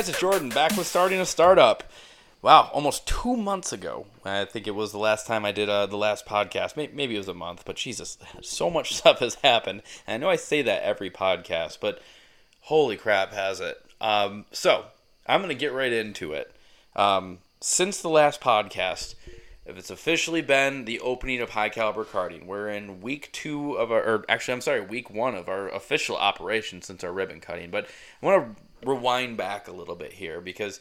guys, it's Jordan back with starting a startup. Wow, almost two months ago, I think it was the last time I did uh, the last podcast. Maybe, it was a month, but Jesus, so much stuff has happened. And I know I say that every podcast, but holy crap, has it. Um, so I'm going to get right into it. Um, since the last podcast, if it's officially been the opening of high caliber karting, we're in week two of our, or actually, I'm sorry, week one of our official operation since our ribbon cutting. But I want to rewind back a little bit here because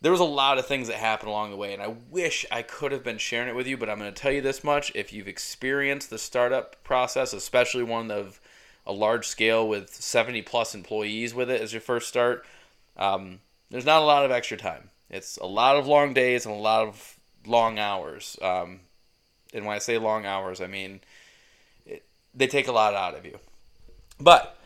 there was a lot of things that happened along the way, and I wish I could have been sharing it with you. But I'm going to tell you this much: if you've experienced the startup process, especially one of a large scale with 70 plus employees with it as your first start, um, there's not a lot of extra time. It's a lot of long days and a lot of long hours. Um, and when I say long hours, I mean it, they take a lot out of you. But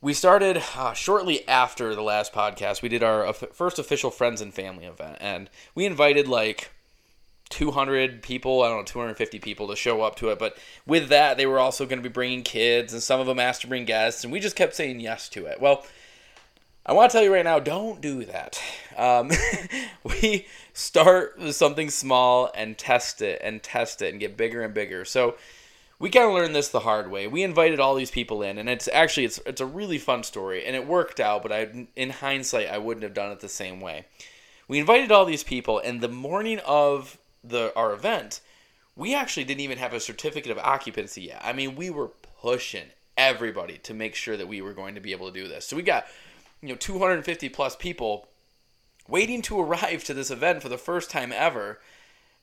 we started uh, shortly after the last podcast. We did our first official friends and family event, and we invited like 200 people, I don't know, 250 people to show up to it. But with that, they were also going to be bringing kids, and some of them asked to bring guests, and we just kept saying yes to it. Well, I want to tell you right now, don't do that. Um, we start with something small and test it and test it and get bigger and bigger. So we kind of learned this the hard way. We invited all these people in, and it's actually it's it's a really fun story, and it worked out. But I, in hindsight, I wouldn't have done it the same way. We invited all these people, and the morning of the our event, we actually didn't even have a certificate of occupancy yet. I mean, we were pushing everybody to make sure that we were going to be able to do this. So we got you know 250 plus people waiting to arrive to this event for the first time ever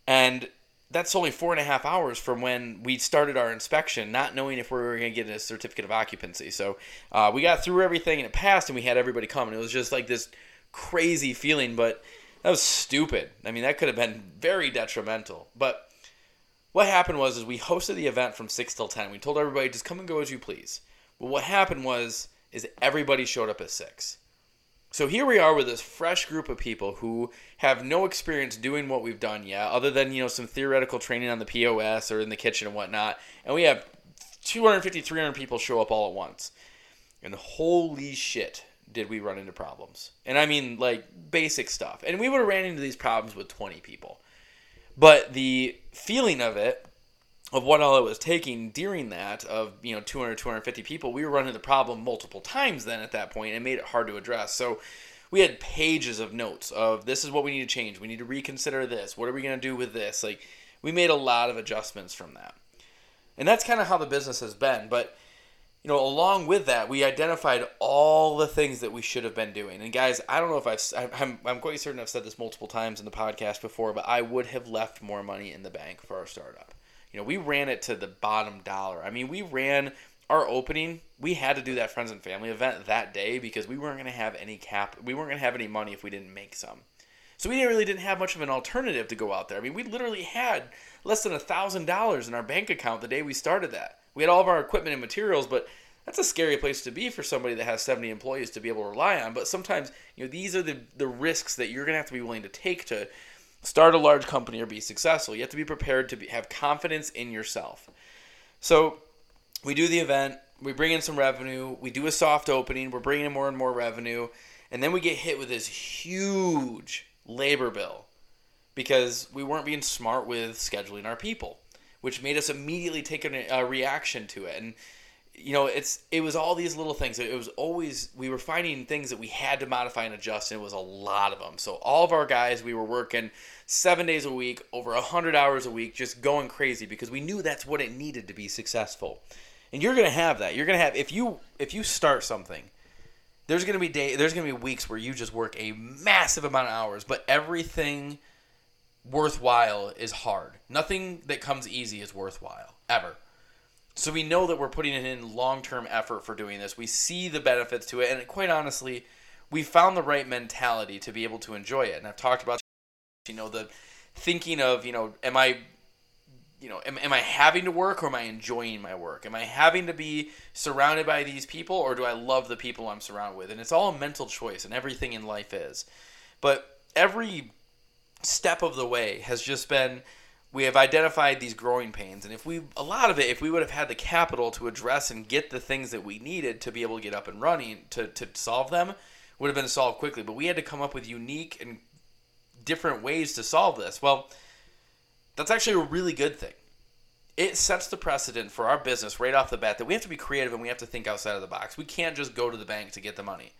and that's only four and a half hours from when we started our inspection, not knowing if we were going to get a certificate of occupancy. So uh, we got through everything and it passed, and we had everybody come. And it was just like this crazy feeling, but that was stupid. I mean, that could have been very detrimental. But what happened was, is we hosted the event from six till ten. We told everybody just come and go as you please. But what happened was is everybody showed up at six. So here we are with this fresh group of people who have no experience doing what we've done yet, other than you know some theoretical training on the POS or in the kitchen and whatnot. And we have 250, 300 people show up all at once. And holy shit, did we run into problems? And I mean like basic stuff. And we would have ran into these problems with 20 people. But the feeling of it of what all it was taking during that of you know 200 250 people we were running the problem multiple times then at that point and made it hard to address. So we had pages of notes of this is what we need to change. We need to reconsider this. What are we going to do with this? Like we made a lot of adjustments from that. And that's kind of how the business has been. But you know along with that we identified all the things that we should have been doing. And guys i don't know if i've i'm, I'm quite certain i've said this multiple times in the podcast before but i would have left more money in the bank for our startup you know, we ran it to the bottom dollar. I mean, we ran our opening. We had to do that friends and family event that day because we weren't going to have any cap. We weren't going to have any money if we didn't make some. So we really didn't have much of an alternative to go out there. I mean, we literally had less than a thousand dollars in our bank account the day we started that. We had all of our equipment and materials, but that's a scary place to be for somebody that has 70 employees to be able to rely on. But sometimes, you know, these are the, the risks that you're going to have to be willing to take to start a large company or be successful. You have to be prepared to be, have confidence in yourself. So we do the event, we bring in some revenue, we do a soft opening, we're bringing in more and more revenue, and then we get hit with this huge labor bill because we weren't being smart with scheduling our people, which made us immediately take a, a reaction to it. And you know, it's it was all these little things. It was always we were finding things that we had to modify and adjust, and it was a lot of them. So all of our guys, we were working seven days a week, over a hundred hours a week, just going crazy because we knew that's what it needed to be successful. And you're gonna have that. You're gonna have if you if you start something, there's gonna be day there's gonna be weeks where you just work a massive amount of hours, but everything worthwhile is hard. Nothing that comes easy is worthwhile ever. So we know that we're putting in long term effort for doing this. We see the benefits to it, and quite honestly, we found the right mentality to be able to enjoy it. And I've talked about, you know, the thinking of, you know, am I, you know, am, am I having to work or am I enjoying my work? Am I having to be surrounded by these people or do I love the people I'm surrounded with? And it's all a mental choice, and everything in life is. But every step of the way has just been we have identified these growing pains and if we a lot of it if we would have had the capital to address and get the things that we needed to be able to get up and running to, to solve them would have been solved quickly. But we had to come up with unique and different ways to solve this. Well, that's actually a really good thing. It sets the precedent for our business right off the bat that we have to be creative and we have to think outside of the box. We can't just go to the bank to get the money.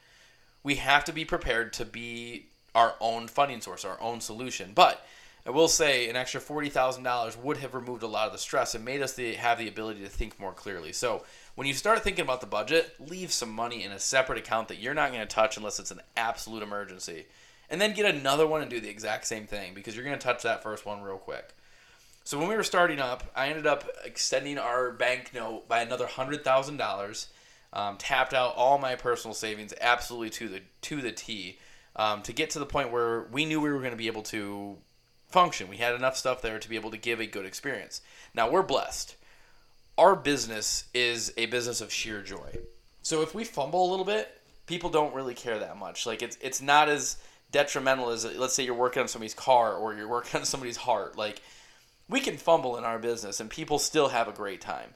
We have to be prepared to be our own funding source, our own solution. But I will say an extra $40,000 would have removed a lot of the stress and made us the, have the ability to think more clearly. So when you start thinking about the budget, leave some money in a separate account that you're not going to touch unless it's an absolute emergency. And then get another one and do the exact same thing because you're going to touch that first one real quick. So when we were starting up, I ended up extending our bank note by another hundred thousand um, dollars. Tapped out all my personal savings absolutely to the to the T um, to get to the point where we knew we were going to be able to function. We had enough stuff there to be able to give a good experience. Now we're blessed. Our business is a business of sheer joy. So if we fumble a little bit, people don't really care that much. Like it's it's not as detrimental as let's say you're working on somebody's car or you're working on somebody's heart. Like we can fumble in our business and people still have a great time.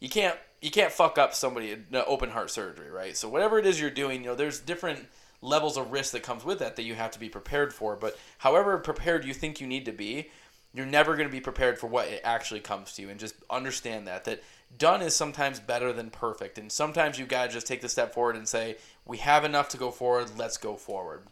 You can't you can't fuck up somebody open heart surgery, right? So whatever it is you're doing, you know, there's different levels of risk that comes with that that you have to be prepared for. But however prepared you think you need to be, you're never going to be prepared for what it actually comes to you and just understand that that done is sometimes better than perfect and sometimes you got to just take the step forward and say we have enough to go forward let's go forward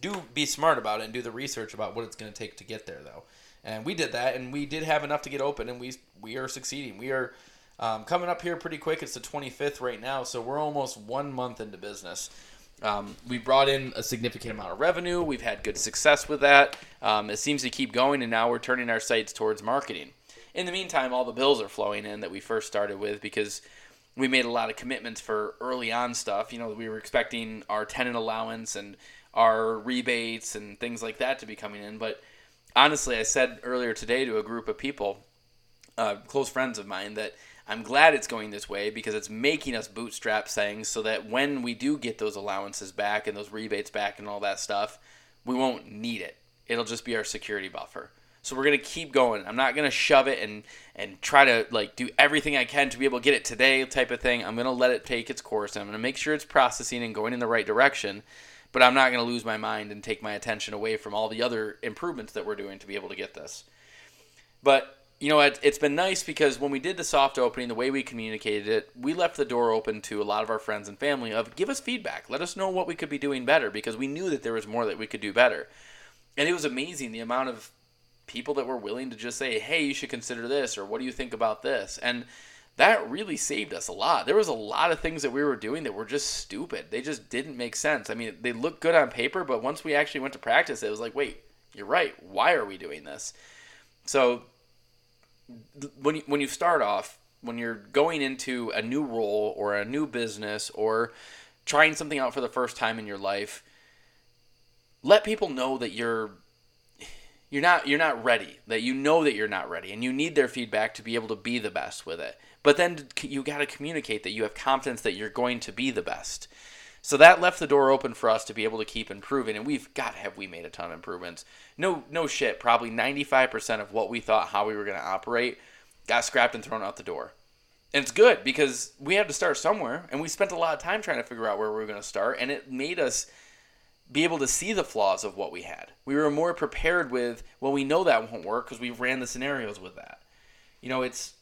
do be smart about it and do the research about what it's going to take to get there though and we did that, and we did have enough to get open, and we we are succeeding. We are um, coming up here pretty quick. It's the 25th right now, so we're almost one month into business. Um, we brought in a significant amount of revenue. We've had good success with that. Um, it seems to keep going, and now we're turning our sights towards marketing. In the meantime, all the bills are flowing in that we first started with because we made a lot of commitments for early on stuff. You know, we were expecting our tenant allowance and our rebates and things like that to be coming in, but honestly, I said earlier today to a group of people, uh, close friends of mine, that I'm glad it's going this way because it's making us bootstrap things so that when we do get those allowances back and those rebates back and all that stuff, we won't need it. It'll just be our security buffer. So we're gonna keep going. I'm not gonna shove it and and try to like do everything I can to be able to get it today type of thing. I'm gonna let it take its course. I'm gonna make sure it's processing and going in the right direction but I'm not going to lose my mind and take my attention away from all the other improvements that we're doing to be able to get this. But you know, what? it, has been nice because when we did the soft opening, the way we communicated it, we left the door open to a lot of our friends and family of give us feedback, let us know what we could be doing better because we knew that there was more that we could do better, and it was amazing the amount of people that were willing to just say, hey, you should consider this or what do you think about this, and that really saved us a lot. There was a lot of things that we were doing that were just stupid. They just didn't make sense. I mean, they looked good on paper, but once we actually went to practice, it was like, wait, you're right. Why are we doing this? So when you, when you start off, when you're going into a new role or a new business or trying something out for the first time in your life, let people know that you're you're not you're not ready that you know that you're not ready and you need their feedback to be able to be the best with it but then you got to communicate that you have confidence that you're going to be the best. So that left the door open for us to be able to keep improving, and we've got have we made a ton of improvements. No, no shit. Probably 95% of what we thought how we were going to operate got scrapped and thrown out the door. And it's good because we had to start somewhere, and we spent a lot of time trying to figure out where we were going to start, and it made us be able to see the flaws of what we had. We were more prepared with, well, we know that won't work because we ran the scenarios with that. You know, it's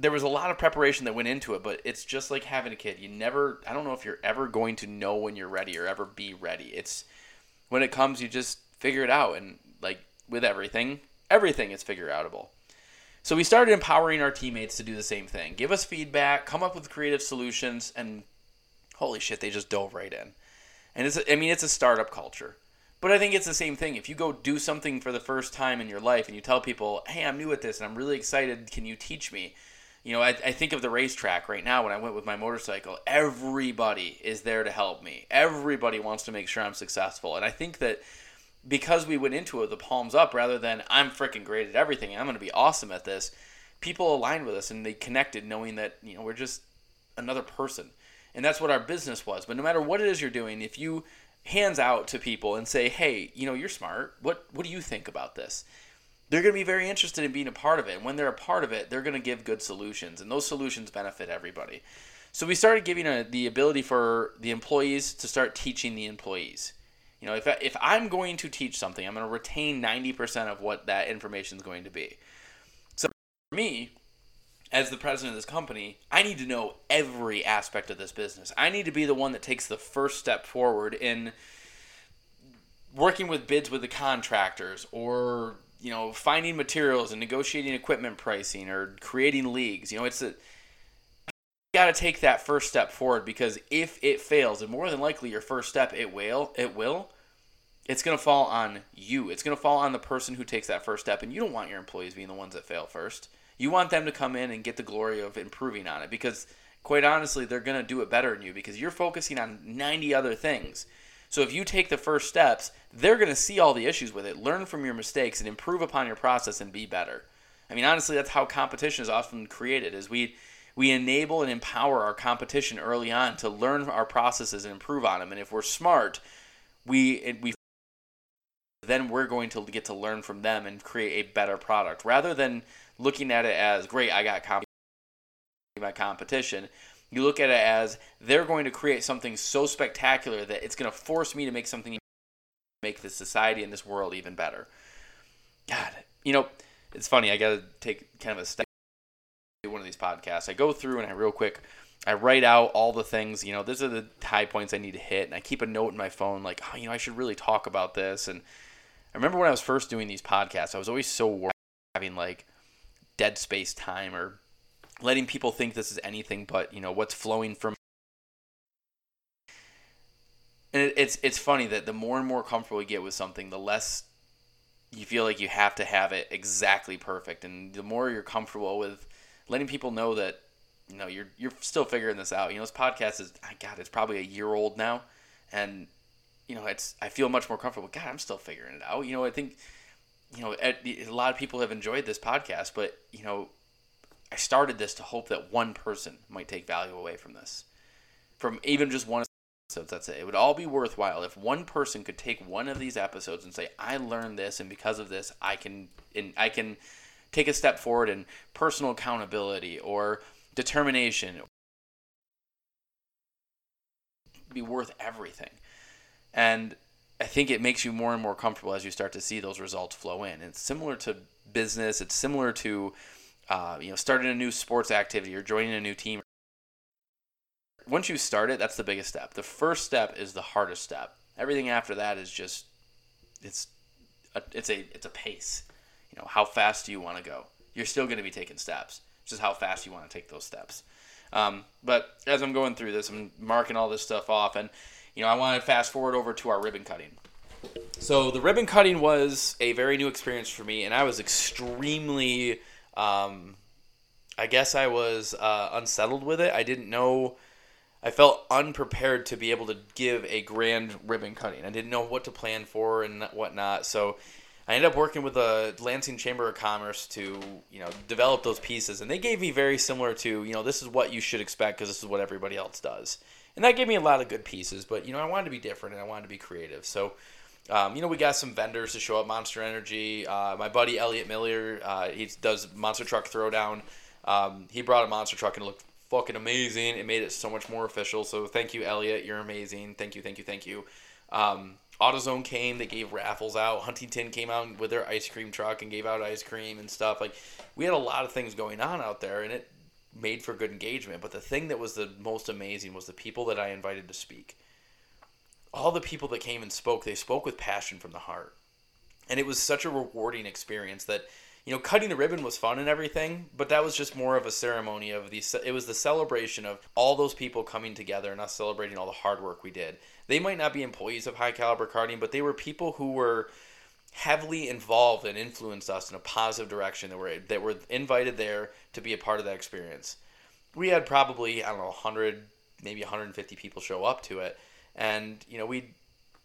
there was a lot of preparation that went into it, but it's just like having a kid. You never, I don't know if you're ever going to know when you're ready or ever be ready. It's when it comes, you just figure it out. And like with everything, everything is figure outable. So we started empowering our teammates to do the same thing. Give us feedback, come up with creative solutions, and holy shit, they just dove right in. And it's, I mean, it's a startup culture. But I think it's the same thing. If you go do something for the first time in your life and you tell people, hey, I'm new at this and I'm really excited, can you teach me? You know, I, I think of the racetrack right now when I went with my motorcycle. Everybody is there to help me. Everybody wants to make sure I'm successful. And I think that because we went into it the palms up rather than I'm freaking great at everything, I'm going to be awesome at this, people aligned with us and they connected knowing that, you know, we're just another person. And that's what our business was. But no matter what it is you're doing, if you hands out to people and say, "Hey, you know, you're smart. What what do you think about this?" They're going to be very interested in being a part of it. And when they're a part of it, they're going to give good solutions, and those solutions benefit everybody. So we started giving a, the ability for the employees to start teaching the employees. You know, if, if I'm going to teach something, I'm going to retain 90% of what that information is going to be. So for me, as the president of this company, I need to know every aspect of this business. I need to be the one that takes the first step forward in working with bids with the contractors or you know finding materials and negotiating equipment pricing or creating leagues you know it's a got to take that first step forward because if it fails and more than likely your first step it will it will it's going to fall on you. It's going to fall on the person who takes that first step and you don't want your employees being the ones that fail first. You want them to come in and get the glory of improving on it because quite honestly they're going to do it better than you because you're focusing on 90 other things so if you take the first steps, they're going to see all the issues with it, learn from your mistakes, and improve upon your process and be better. I mean, honestly, that's how competition is often created. Is we we enable and empower our competition early on to learn our processes and improve on them. And if we're smart, we we then we're going to get to learn from them and create a better product rather than looking at it as great. I got comp- my competition. You look at it as they're going to create something so spectacular that it's going to force me to make something make this society and this world even better. God, you know, it's funny. I got to take kind of a step. One of these podcasts, I go through and I real quick, I write out all the things. You know, these are the high points I need to hit, and I keep a note in my phone like, oh, you know, I should really talk about this. And I remember when I was first doing these podcasts, I was always so worried having like dead space time or letting people think this is anything but you know what's flowing from and it, it's it's funny that the more and more comfortable you get with something the less you feel like you have to have it exactly perfect. And the more you're comfortable with letting people know that you know you're you're still figuring this out. You know this podcast is i god it's probably a year old now. And you know it's i feel much more comfortable. God i'm still figuring it out. You know i think you know a lot of people have enjoyed this podcast but you know I started this to hope that one person might take value away from this. From even just one episode, that's it. It would all be worthwhile if one person could take one of these episodes and say, I learned this and because of this I can and I can take a step forward in personal accountability or determination be worth everything. And I think it makes you more and more comfortable as you start to see those results flow in. It's similar to business, it's similar to uh, you know, starting a new sports activity or joining a new team. Once you start it, that's the biggest step. The first step is the hardest step. Everything after that is just it's a, it's a it's a pace. You know, how fast do you want to go? You're still going to be taking steps. It's just how fast you want to take those steps. Um, but as I'm going through this, I'm marking all this stuff off, and you know, I want to fast forward over to our ribbon cutting. So the ribbon cutting was a very new experience for me, and I was extremely um, I guess I was uh, unsettled with it. I didn't know. I felt unprepared to be able to give a grand ribbon cutting. I didn't know what to plan for and whatnot. So I ended up working with the Lansing Chamber of Commerce to you know develop those pieces, and they gave me very similar to you know this is what you should expect because this is what everybody else does, and that gave me a lot of good pieces. But you know I wanted to be different and I wanted to be creative, so um, you know, we got some vendors to show up. Monster Energy. Uh, my buddy Elliot Miller, uh, he does monster truck throwdown. Um, he brought a monster truck and it looked fucking amazing. It made it so much more official. So thank you, Elliot. You're amazing. Thank you, thank you, thank you. Um, AutoZone came. They gave raffles out. Huntington came out with their ice cream truck and gave out ice cream and stuff. Like we had a lot of things going on out there, and it made for good engagement. But the thing that was the most amazing was the people that I invited to speak all the people that came and spoke, they spoke with passion from the heart. And it was such a rewarding experience that, you know, cutting the ribbon was fun and everything, but that was just more of a ceremony of the it was the celebration of all those people coming together and us celebrating all the hard work we did. They might not be employees of High Caliber Karting, but they were people who were heavily involved and influenced us in a positive direction that were that were invited there to be a part of that experience. We had probably, I don't know, 100 maybe 150 people show up to it and you know we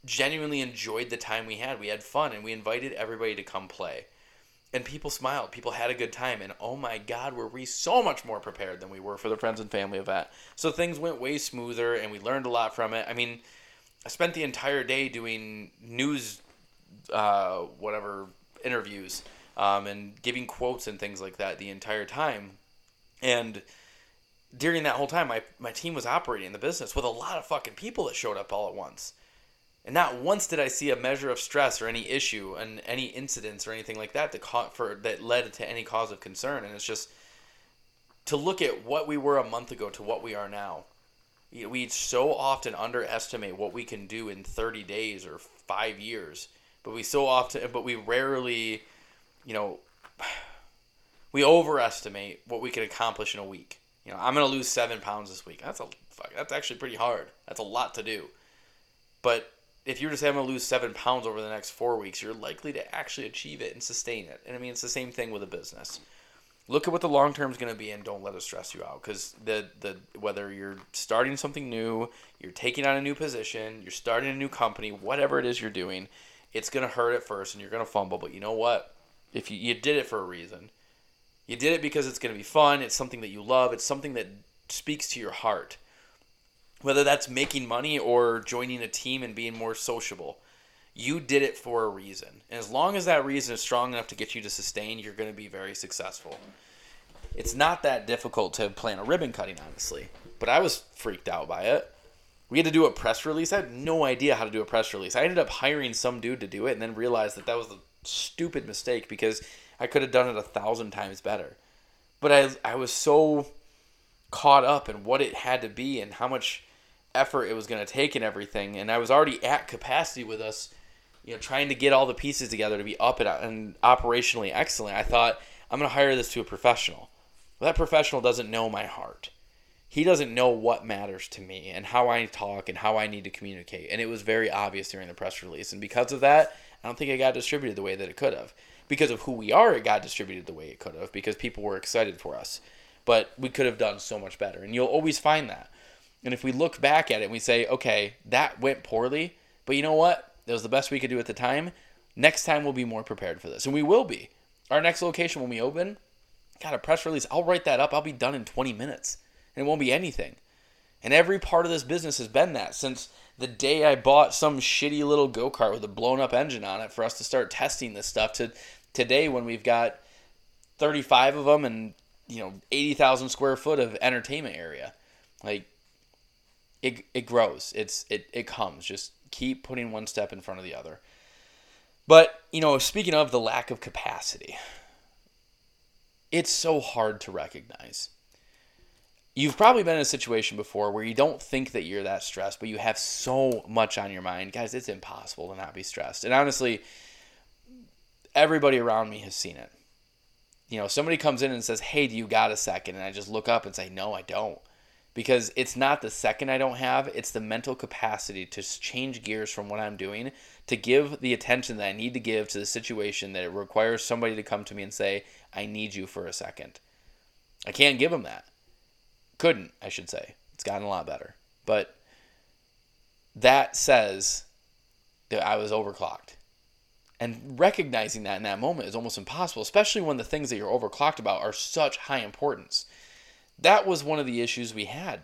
genuinely enjoyed the time we had. We had fun, and we invited everybody to come play. And people smiled. People had a good time. And oh my God, were we so much more prepared than we were for the friends and family event. So things went way smoother, and we learned a lot from it. I mean, I spent the entire day doing news, uh, whatever interviews, um, and giving quotes and things like that the entire time. And during that whole time, my, my team was operating the business with a lot of fucking people that showed up all at once. And not once did I see a measure of stress or any issue and any incidents or anything like that that caught for that led to any cause of concern. And it's just to look at what we were a month ago to what we are now. We so often underestimate what we can do in 30 days or five years, but we so often, but we rarely, you know, we overestimate what we can accomplish in a week. You know, I'm gonna lose seven pounds this week. That's a fuck. That's actually pretty hard. That's a lot to do. But if you were to say I'm gonna lose seven pounds over the next four weeks, you're likely to actually achieve it and sustain it. And I mean, it's the same thing with a business. Look at what the long term is going to be, and don't let it stress you out. Because the the whether you're starting something new, you're taking on a new position, you're starting a new company, whatever it is you're doing, it's going to hurt at first, and you're going to fumble. But you know what? If you, you did it for a reason, you did it because it's going to be fun. It's something that you love. It's something that speaks to your heart. Whether that's making money or joining a team and being more sociable, you did it for a reason. And as long as that reason is strong enough to get you to sustain, you're going to be very successful. It's not that difficult to plan a ribbon cutting, honestly. But I was freaked out by it. We had to do a press release. I had no idea how to do a press release. I ended up hiring some dude to do it and then realized that that was a stupid mistake because I could have done it a thousand times better. But I, I was so caught up in what it had to be and how much effort it was going to take and everything. And I was already at capacity with us, you know, trying to get all the pieces together to be up and, and operationally excellent. I thought, I'm going to hire this to a professional. Well, that professional doesn't know my heart. He doesn't know what matters to me and how I talk and how I need to communicate. And it was very obvious during the press release. And because of that, I don't think it got distributed the way that it could have because of who we are, it got distributed the way it could have because people were excited for us. But we could have done so much better. And you'll always find that. And if we look back at it and we say, okay, that went poorly, but you know what? It was the best we could do at the time. Next time we'll be more prepared for this. And we will be. Our next location when we open, got a press release. I'll write that up. I'll be done in 20 minutes. And it won't be anything. And every part of this business has been that since the day I bought some shitty little go kart with a blown up engine on it for us to start testing this stuff to today when we've got 35 of them and you know 80,000 square foot of entertainment area like it, it grows. It's it, it comes. Just keep putting one step in front of the other. But you know speaking of the lack of capacity it's so hard to recognize. You've probably been in a situation before where you don't think that you're that stressed but you have so much on your mind. Guys it's impossible to not be stressed. And honestly everybody around me has seen it. You know, somebody comes in and says, Hey, do you got a second? And I just look up and say, No, I don't. Because it's not the second I don't have, it's the mental capacity to change gears from what I'm doing, to give the attention that I need to give to the situation that it requires somebody to come to me and say, I need you for a second. I can't give them that. Couldn't, I should say. It's gotten a lot better. But that says that I was overclocked. And recognizing that in that moment is almost impossible, especially when the things that you're overclocked about are such high importance. That was one of the issues we had.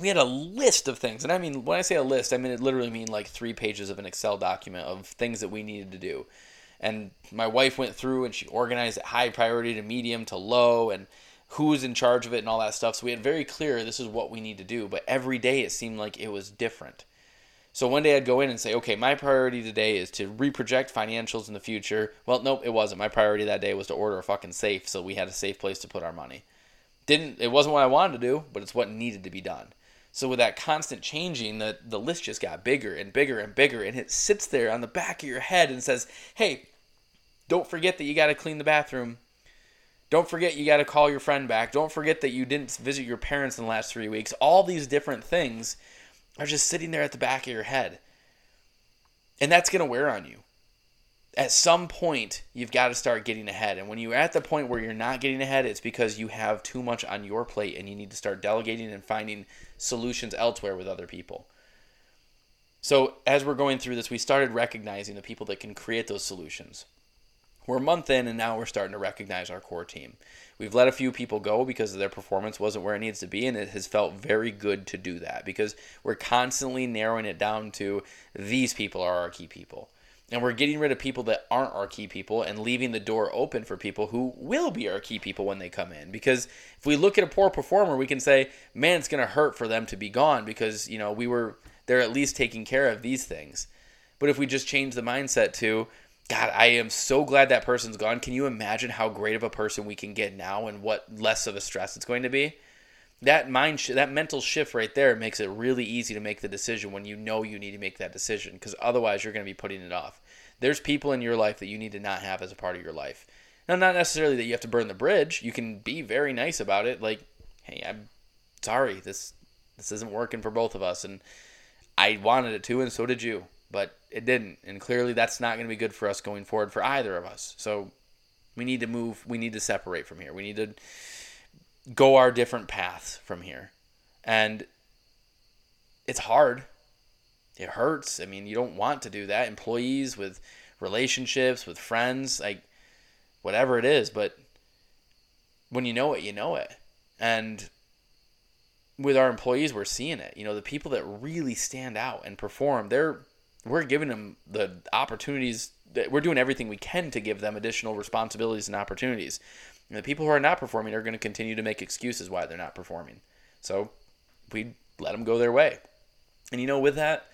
We had a list of things, and I mean, when I say a list, I mean it literally mean like three pages of an Excel document of things that we needed to do. And my wife went through and she organized it high priority to medium to low and who's in charge of it and all that stuff. So we had very clear this is what we need to do. But every day it seemed like it was different. So one day I'd go in and say, okay, my priority today is to reproject financials in the future. Well, nope, it wasn't. My priority that day was to order a fucking safe so we had a safe place to put our money. Didn't it wasn't what I wanted to do, but it's what needed to be done. So with that constant changing, the, the list just got bigger and bigger and bigger, and it sits there on the back of your head and says, Hey, don't forget that you gotta clean the bathroom. Don't forget you gotta call your friend back. Don't forget that you didn't visit your parents in the last three weeks. All these different things are just sitting there at the back of your head. And that's going to wear on you. At some point, you've got to start getting ahead. And when you're at the point where you're not getting ahead, it's because you have too much on your plate and you need to start delegating and finding solutions elsewhere with other people. So, as we're going through this, we started recognizing the people that can create those solutions. We're a month in, and now we're starting to recognize our core team. We've let a few people go because their performance wasn't where it needs to be, and it has felt very good to do that because we're constantly narrowing it down to these people are our key people. And we're getting rid of people that aren't our key people and leaving the door open for people who will be our key people when they come in. Because if we look at a poor performer, we can say, man, it's going to hurt for them to be gone because, you know, we were, they're at least taking care of these things. But if we just change the mindset to, God, I am so glad that person's gone. Can you imagine how great of a person we can get now and what less of a stress it's going to be? That mind, sh- that mental shift right there makes it really easy to make the decision when you know you need to make that decision. Because otherwise, you're going to be putting it off. There's people in your life that you need to not have as a part of your life. Now, not necessarily that you have to burn the bridge. You can be very nice about it. Like, hey, I'm sorry. This this isn't working for both of us, and I wanted it to, and so did you but it didn't. And clearly, that's not going to be good for us going forward for either of us. So we need to move. We need to separate from here. We need to go our different paths from here. And it's hard. It hurts. I mean, you don't want to do that. Employees with relationships, with friends, like whatever it is. But when you know it, you know it. And with our employees, we're seeing it. You know, the people that really stand out and perform, they're we're giving them the opportunities that we're doing everything we can to give them additional responsibilities and opportunities. And the people who are not performing are going to continue to make excuses why they're not performing. So we let them go their way. And you know, with that,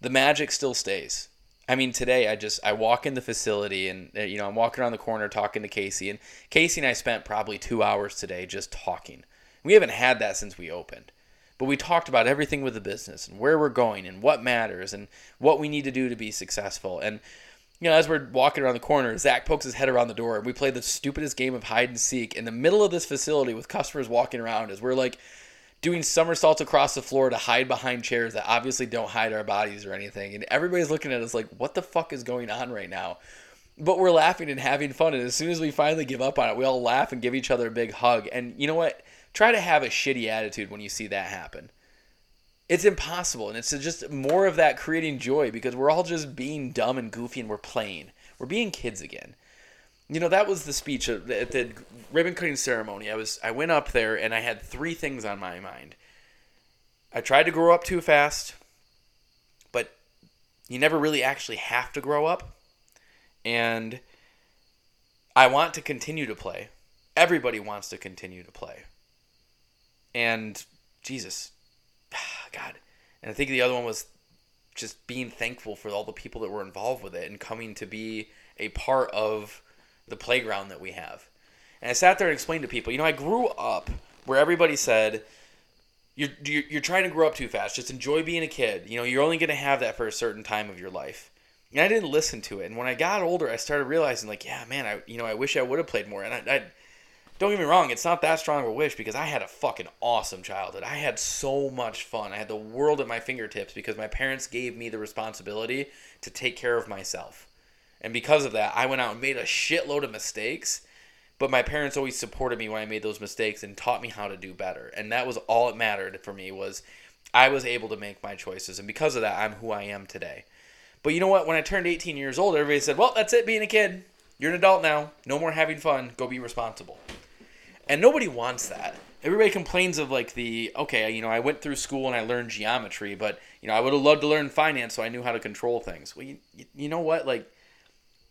the magic still stays. I mean, today I just I walk in the facility and uh, you know I'm walking around the corner talking to Casey and Casey and I spent probably two hours today just talking. We haven't had that since we opened. But we talked about everything with the business and where we're going and what matters and what we need to do to be successful. And you know, as we're walking around the corner, Zach pokes his head around the door. And we play the stupidest game of hide and seek in the middle of this facility with customers walking around as we're like doing somersaults across the floor to hide behind chairs that obviously don't hide our bodies or anything. And everybody's looking at us like, what the fuck is going on right now? But we're laughing and having fun. And as soon as we finally give up on it, we all laugh and give each other a big hug. And you know what? Try to have a shitty attitude when you see that happen. It's impossible, and it's just more of that creating joy because we're all just being dumb and goofy and we're playing. We're being kids again. You know, that was the speech at the ribbon cutting ceremony. I was I went up there and I had three things on my mind. I tried to grow up too fast, but you never really actually have to grow up. And I want to continue to play. Everybody wants to continue to play and Jesus, God, and I think the other one was just being thankful for all the people that were involved with it and coming to be a part of the playground that we have. And I sat there and explained to people, you know, I grew up where everybody said, you're, you're, trying to grow up too fast. Just enjoy being a kid. You know, you're only going to have that for a certain time of your life. And I didn't listen to it. And when I got older, I started realizing, like, yeah, man, I you know, I wish I would have played more. And I, I don't get me wrong, it's not that strong of a wish because I had a fucking awesome childhood. I had so much fun. I had the world at my fingertips because my parents gave me the responsibility to take care of myself. And because of that, I went out and made a shitload of mistakes, but my parents always supported me when I made those mistakes and taught me how to do better. And that was all it mattered for me was I was able to make my choices and because of that, I'm who I am today. But you know what? When I turned 18 years old, everybody said, "Well, that's it being a kid. You're an adult now. No more having fun. Go be responsible." And nobody wants that. Everybody complains of like the okay, you know, I went through school and I learned geometry, but you know, I would have loved to learn finance so I knew how to control things. Well, you, you know what? Like,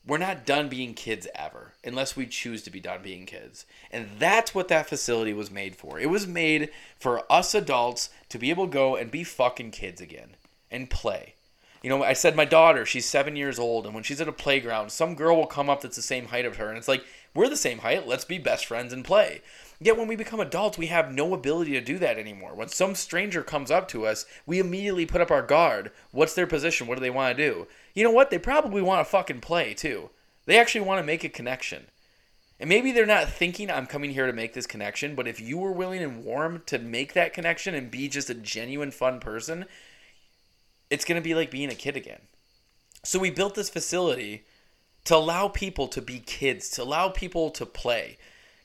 we're not done being kids ever unless we choose to be done being kids. And that's what that facility was made for. It was made for us adults to be able to go and be fucking kids again and play. You know, I said my daughter, she's seven years old, and when she's at a playground, some girl will come up that's the same height of her, and it's like, we're the same height. Let's be best friends and play. Yet when we become adults, we have no ability to do that anymore. When some stranger comes up to us, we immediately put up our guard. What's their position? What do they want to do? You know what? They probably want to fucking play too. They actually want to make a connection. And maybe they're not thinking I'm coming here to make this connection, but if you were willing and warm to make that connection and be just a genuine fun person, it's going to be like being a kid again. So we built this facility to allow people to be kids, to allow people to play.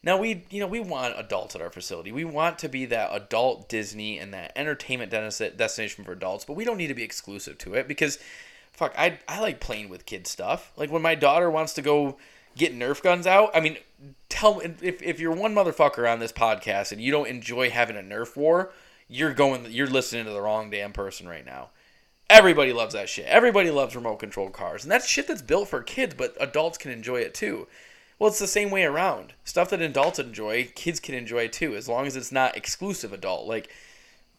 Now we, you know, we want adults at our facility. We want to be that adult Disney and that entertainment destination for adults, but we don't need to be exclusive to it because, fuck, I I like playing with kid stuff. Like when my daughter wants to go get Nerf guns out. I mean, tell if if you're one motherfucker on this podcast and you don't enjoy having a Nerf war, you're going, you're listening to the wrong damn person right now. Everybody loves that shit. Everybody loves remote controlled cars. And that's shit that's built for kids, but adults can enjoy it too. Well, it's the same way around. Stuff that adults enjoy, kids can enjoy too, as long as it's not exclusive adult. Like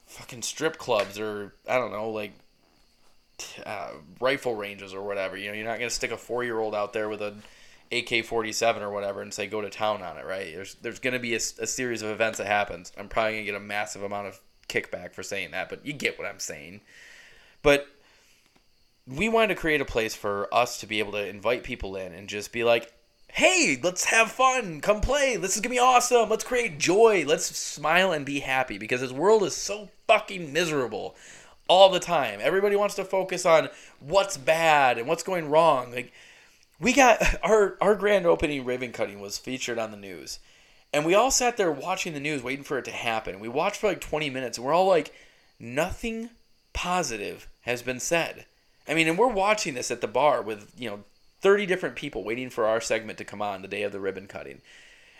fucking strip clubs or, I don't know, like uh, rifle ranges or whatever. You know, you're not going to stick a four year old out there with a AK 47 or whatever and say go to town on it, right? There's, there's going to be a, a series of events that happens. I'm probably going to get a massive amount of kickback for saying that, but you get what I'm saying. But we wanted to create a place for us to be able to invite people in and just be like, hey, let's have fun. Come play. This is going to be awesome. Let's create joy. Let's smile and be happy because this world is so fucking miserable all the time. Everybody wants to focus on what's bad and what's going wrong. Like, we got our, our grand opening ribbon cutting was featured on the news. And we all sat there watching the news, waiting for it to happen. We watched for like 20 minutes, and we're all like, nothing positive has been said. I mean, and we're watching this at the bar with, you know, 30 different people waiting for our segment to come on the day of the ribbon cutting.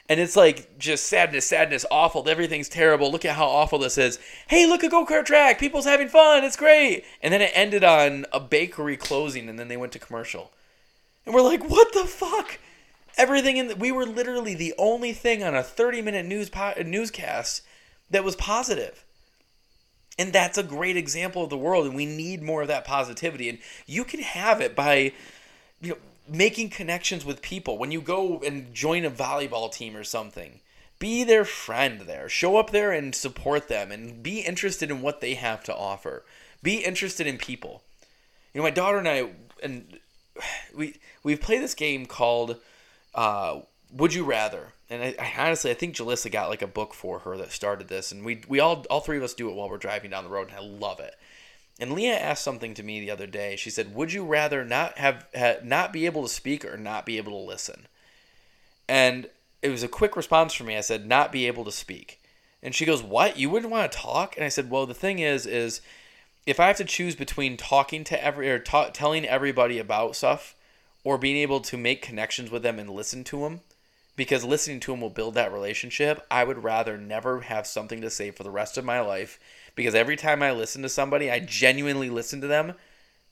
And it's like just sadness, sadness, awful. Everything's terrible. Look at how awful this is. Hey, look, a go kart track. People's having fun. It's great. And then it ended on a bakery closing, and then they went to commercial. And we're like, what the fuck? Everything in the, we were literally the only thing on a 30 minute news po- newscast that was positive. And that's a great example of the world, and we need more of that positivity. And you can have it by, you know, making connections with people. When you go and join a volleyball team or something, be their friend there. Show up there and support them, and be interested in what they have to offer. Be interested in people. You know, my daughter and I, and we we've played this game called uh, "Would You Rather," and I, I, honestly I think Jalissa got like a book for her that started this, and we we all all three of us do it while we're driving down the road, and I love it. And Leah asked something to me the other day. She said, "Would you rather not have ha, not be able to speak or not be able to listen?" And it was a quick response for me. I said, "Not be able to speak." And she goes, "What? You wouldn't want to talk?" And I said, "Well, the thing is, is if I have to choose between talking to every or ta- telling everybody about stuff, or being able to make connections with them and listen to them." Because listening to them will build that relationship. I would rather never have something to say for the rest of my life because every time I listen to somebody, I genuinely listen to them,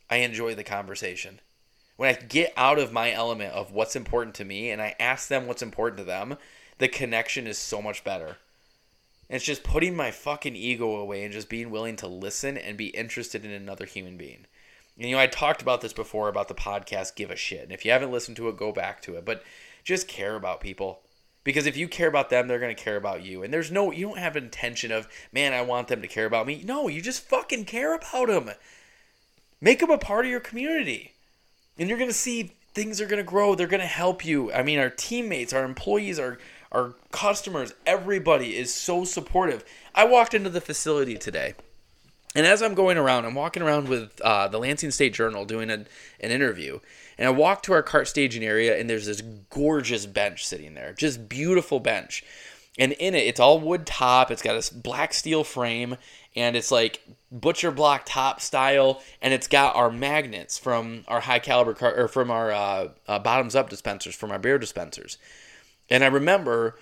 I enjoy the conversation. When I get out of my element of what's important to me and I ask them what's important to them, the connection is so much better. And it's just putting my fucking ego away and just being willing to listen and be interested in another human being. And, you know, I talked about this before about the podcast Give a Shit. And if you haven't listened to it, go back to it. But just care about people. Because if you care about them they're going to care about you. And there's no you don't have intention of man i want them to care about me. No you just fucking care about them make them a part of your community. And you're going to see things are going to grow. They're going to help you. I mean our teammates our employees our our customers everybody is so supportive. I walked into the facility today and as i'm going around i'm walking around with uh, the lansing state journal doing an, an interview and I walk to our cart staging area, and there's this gorgeous bench sitting there, just beautiful bench. And in it, it's all wood top. It's got a black steel frame, and it's like butcher block top style. And it's got our magnets from our high caliber car, or from our uh, uh, bottoms up dispensers, from our beer dispensers. And I remember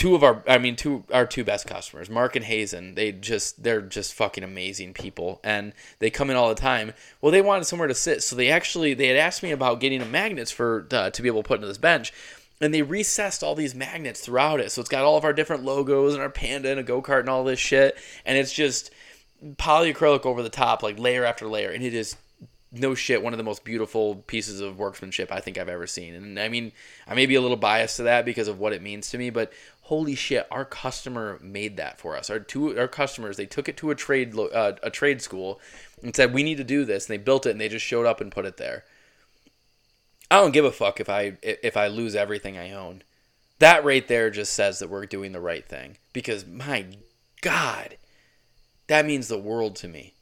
two of our I mean two our two best customers, Mark and Hazen, they just they're just fucking amazing people and they come in all the time. Well, they wanted somewhere to sit, so they actually they had asked me about getting magnets for uh, to be able to put into this bench. And they recessed all these magnets throughout it. So it's got all of our different logos and our panda and a go-kart and all this shit. And it's just polyacrylic over the top, like layer after layer. And it is no shit, one of the most beautiful pieces of workmanship I think I've ever seen. And I mean, I may be a little biased to that because of what it means to me, but holy shit, our customer made that for us. Our two our customers, they took it to a trade uh, a trade school and said we need to do this, and they built it, and they just showed up and put it there. I don't give a fuck if I if I lose everything I own. That right there just says that we're doing the right thing because my god, that means the world to me.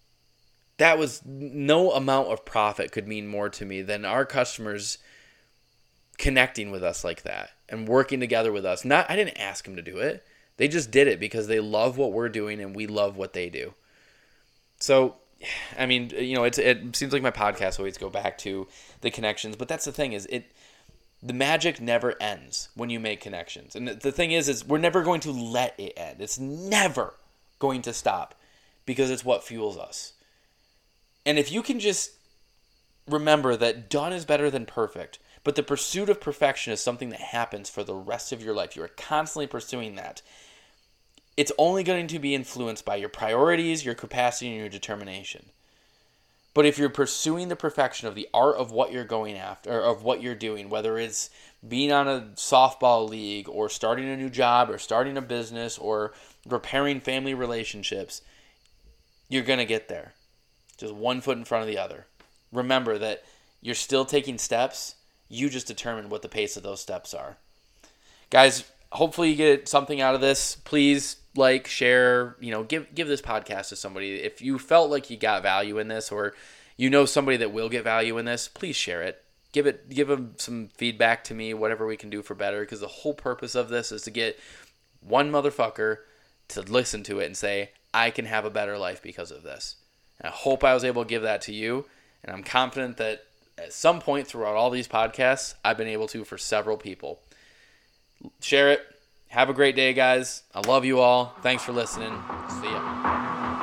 That was no amount of profit could mean more to me than our customers connecting with us like that and working together with us. Not I didn't ask them to do it. They just did it because they love what we're doing and we love what they do. So, I mean, you know, it's it seems like my podcast always go back to the connections, but that's the thing is it the magic never ends when you make connections. And the thing is is we're never going to let it end. It's never going to stop because it's what fuels us. And if you can just remember that done is better than perfect, but the pursuit of perfection is something that happens for the rest of your life. You are constantly pursuing that. It's only going to be influenced by your priorities, your capacity, and your determination. But if you're pursuing the perfection of the art of what you're going after, of what you're doing, whether it's being on a softball league, or starting a new job, or starting a business, or repairing family relationships, you're going to get there. Just one foot in front of the other. Remember that you're still taking steps. You just determine what the pace of those steps are. Guys, hopefully you get something out of this. Please like, share, you know, give give this podcast to somebody. If you felt like you got value in this or you know somebody that will get value in this, please share it. Give it give them some feedback to me, whatever we can do for better because the whole purpose of this is to get one motherfucker to listen to it and say, "I can have a better life because of this." And I hope I was able to give that to you, and I'm confident that at some point throughout all these podcasts, I've been able to for several people. Share it. Have a great day, guys. I love you all. Thanks for listening. See ya.